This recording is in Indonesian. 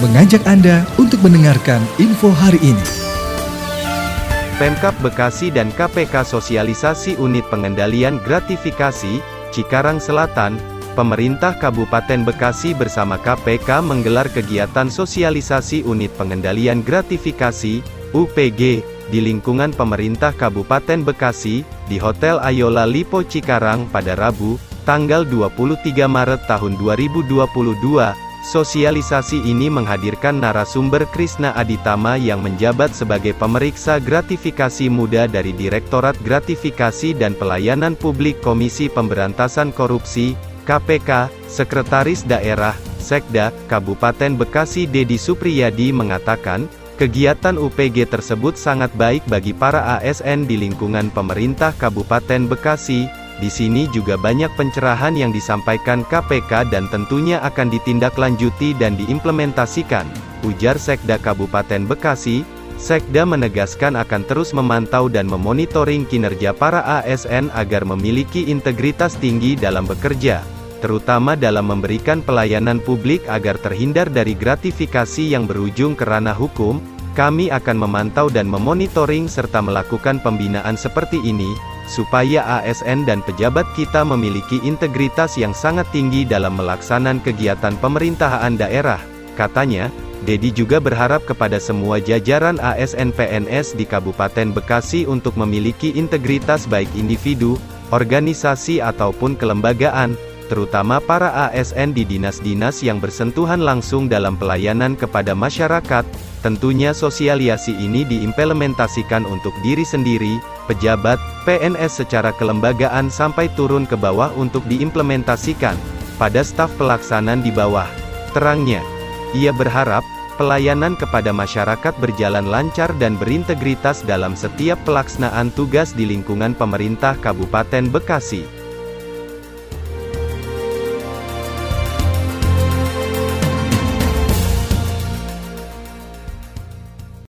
mengajak Anda untuk mendengarkan info hari ini. Pemkap Bekasi dan KPK Sosialisasi Unit Pengendalian Gratifikasi, Cikarang Selatan, Pemerintah Kabupaten Bekasi bersama KPK menggelar kegiatan sosialisasi Unit Pengendalian Gratifikasi, UPG, di lingkungan pemerintah Kabupaten Bekasi, di Hotel Ayola Lipo Cikarang pada Rabu, tanggal 23 Maret tahun 2022, Sosialisasi ini menghadirkan narasumber Krisna Aditama yang menjabat sebagai pemeriksa gratifikasi muda dari Direktorat Gratifikasi dan Pelayanan Publik Komisi Pemberantasan Korupsi, KPK, Sekretaris Daerah, Sekda, Kabupaten Bekasi Dedi Supriyadi mengatakan, kegiatan UPG tersebut sangat baik bagi para ASN di lingkungan pemerintah Kabupaten Bekasi, di sini juga banyak pencerahan yang disampaikan KPK dan tentunya akan ditindaklanjuti dan diimplementasikan, ujar Sekda Kabupaten Bekasi. Sekda menegaskan akan terus memantau dan memonitoring kinerja para ASN agar memiliki integritas tinggi dalam bekerja, terutama dalam memberikan pelayanan publik agar terhindar dari gratifikasi yang berujung ke ranah hukum. Kami akan memantau dan memonitoring serta melakukan pembinaan seperti ini, supaya ASN dan pejabat kita memiliki integritas yang sangat tinggi dalam melaksanakan kegiatan pemerintahan daerah, katanya. Dedi juga berharap kepada semua jajaran ASN PNS di Kabupaten Bekasi untuk memiliki integritas baik individu, organisasi ataupun kelembagaan, terutama para ASN di dinas-dinas yang bersentuhan langsung dalam pelayanan kepada masyarakat, Tentunya sosialisasi ini diimplementasikan untuk diri sendiri, pejabat, PNS secara kelembagaan sampai turun ke bawah untuk diimplementasikan pada staf pelaksanaan di bawah. Terangnya, ia berharap pelayanan kepada masyarakat berjalan lancar dan berintegritas dalam setiap pelaksanaan tugas di lingkungan pemerintah Kabupaten Bekasi.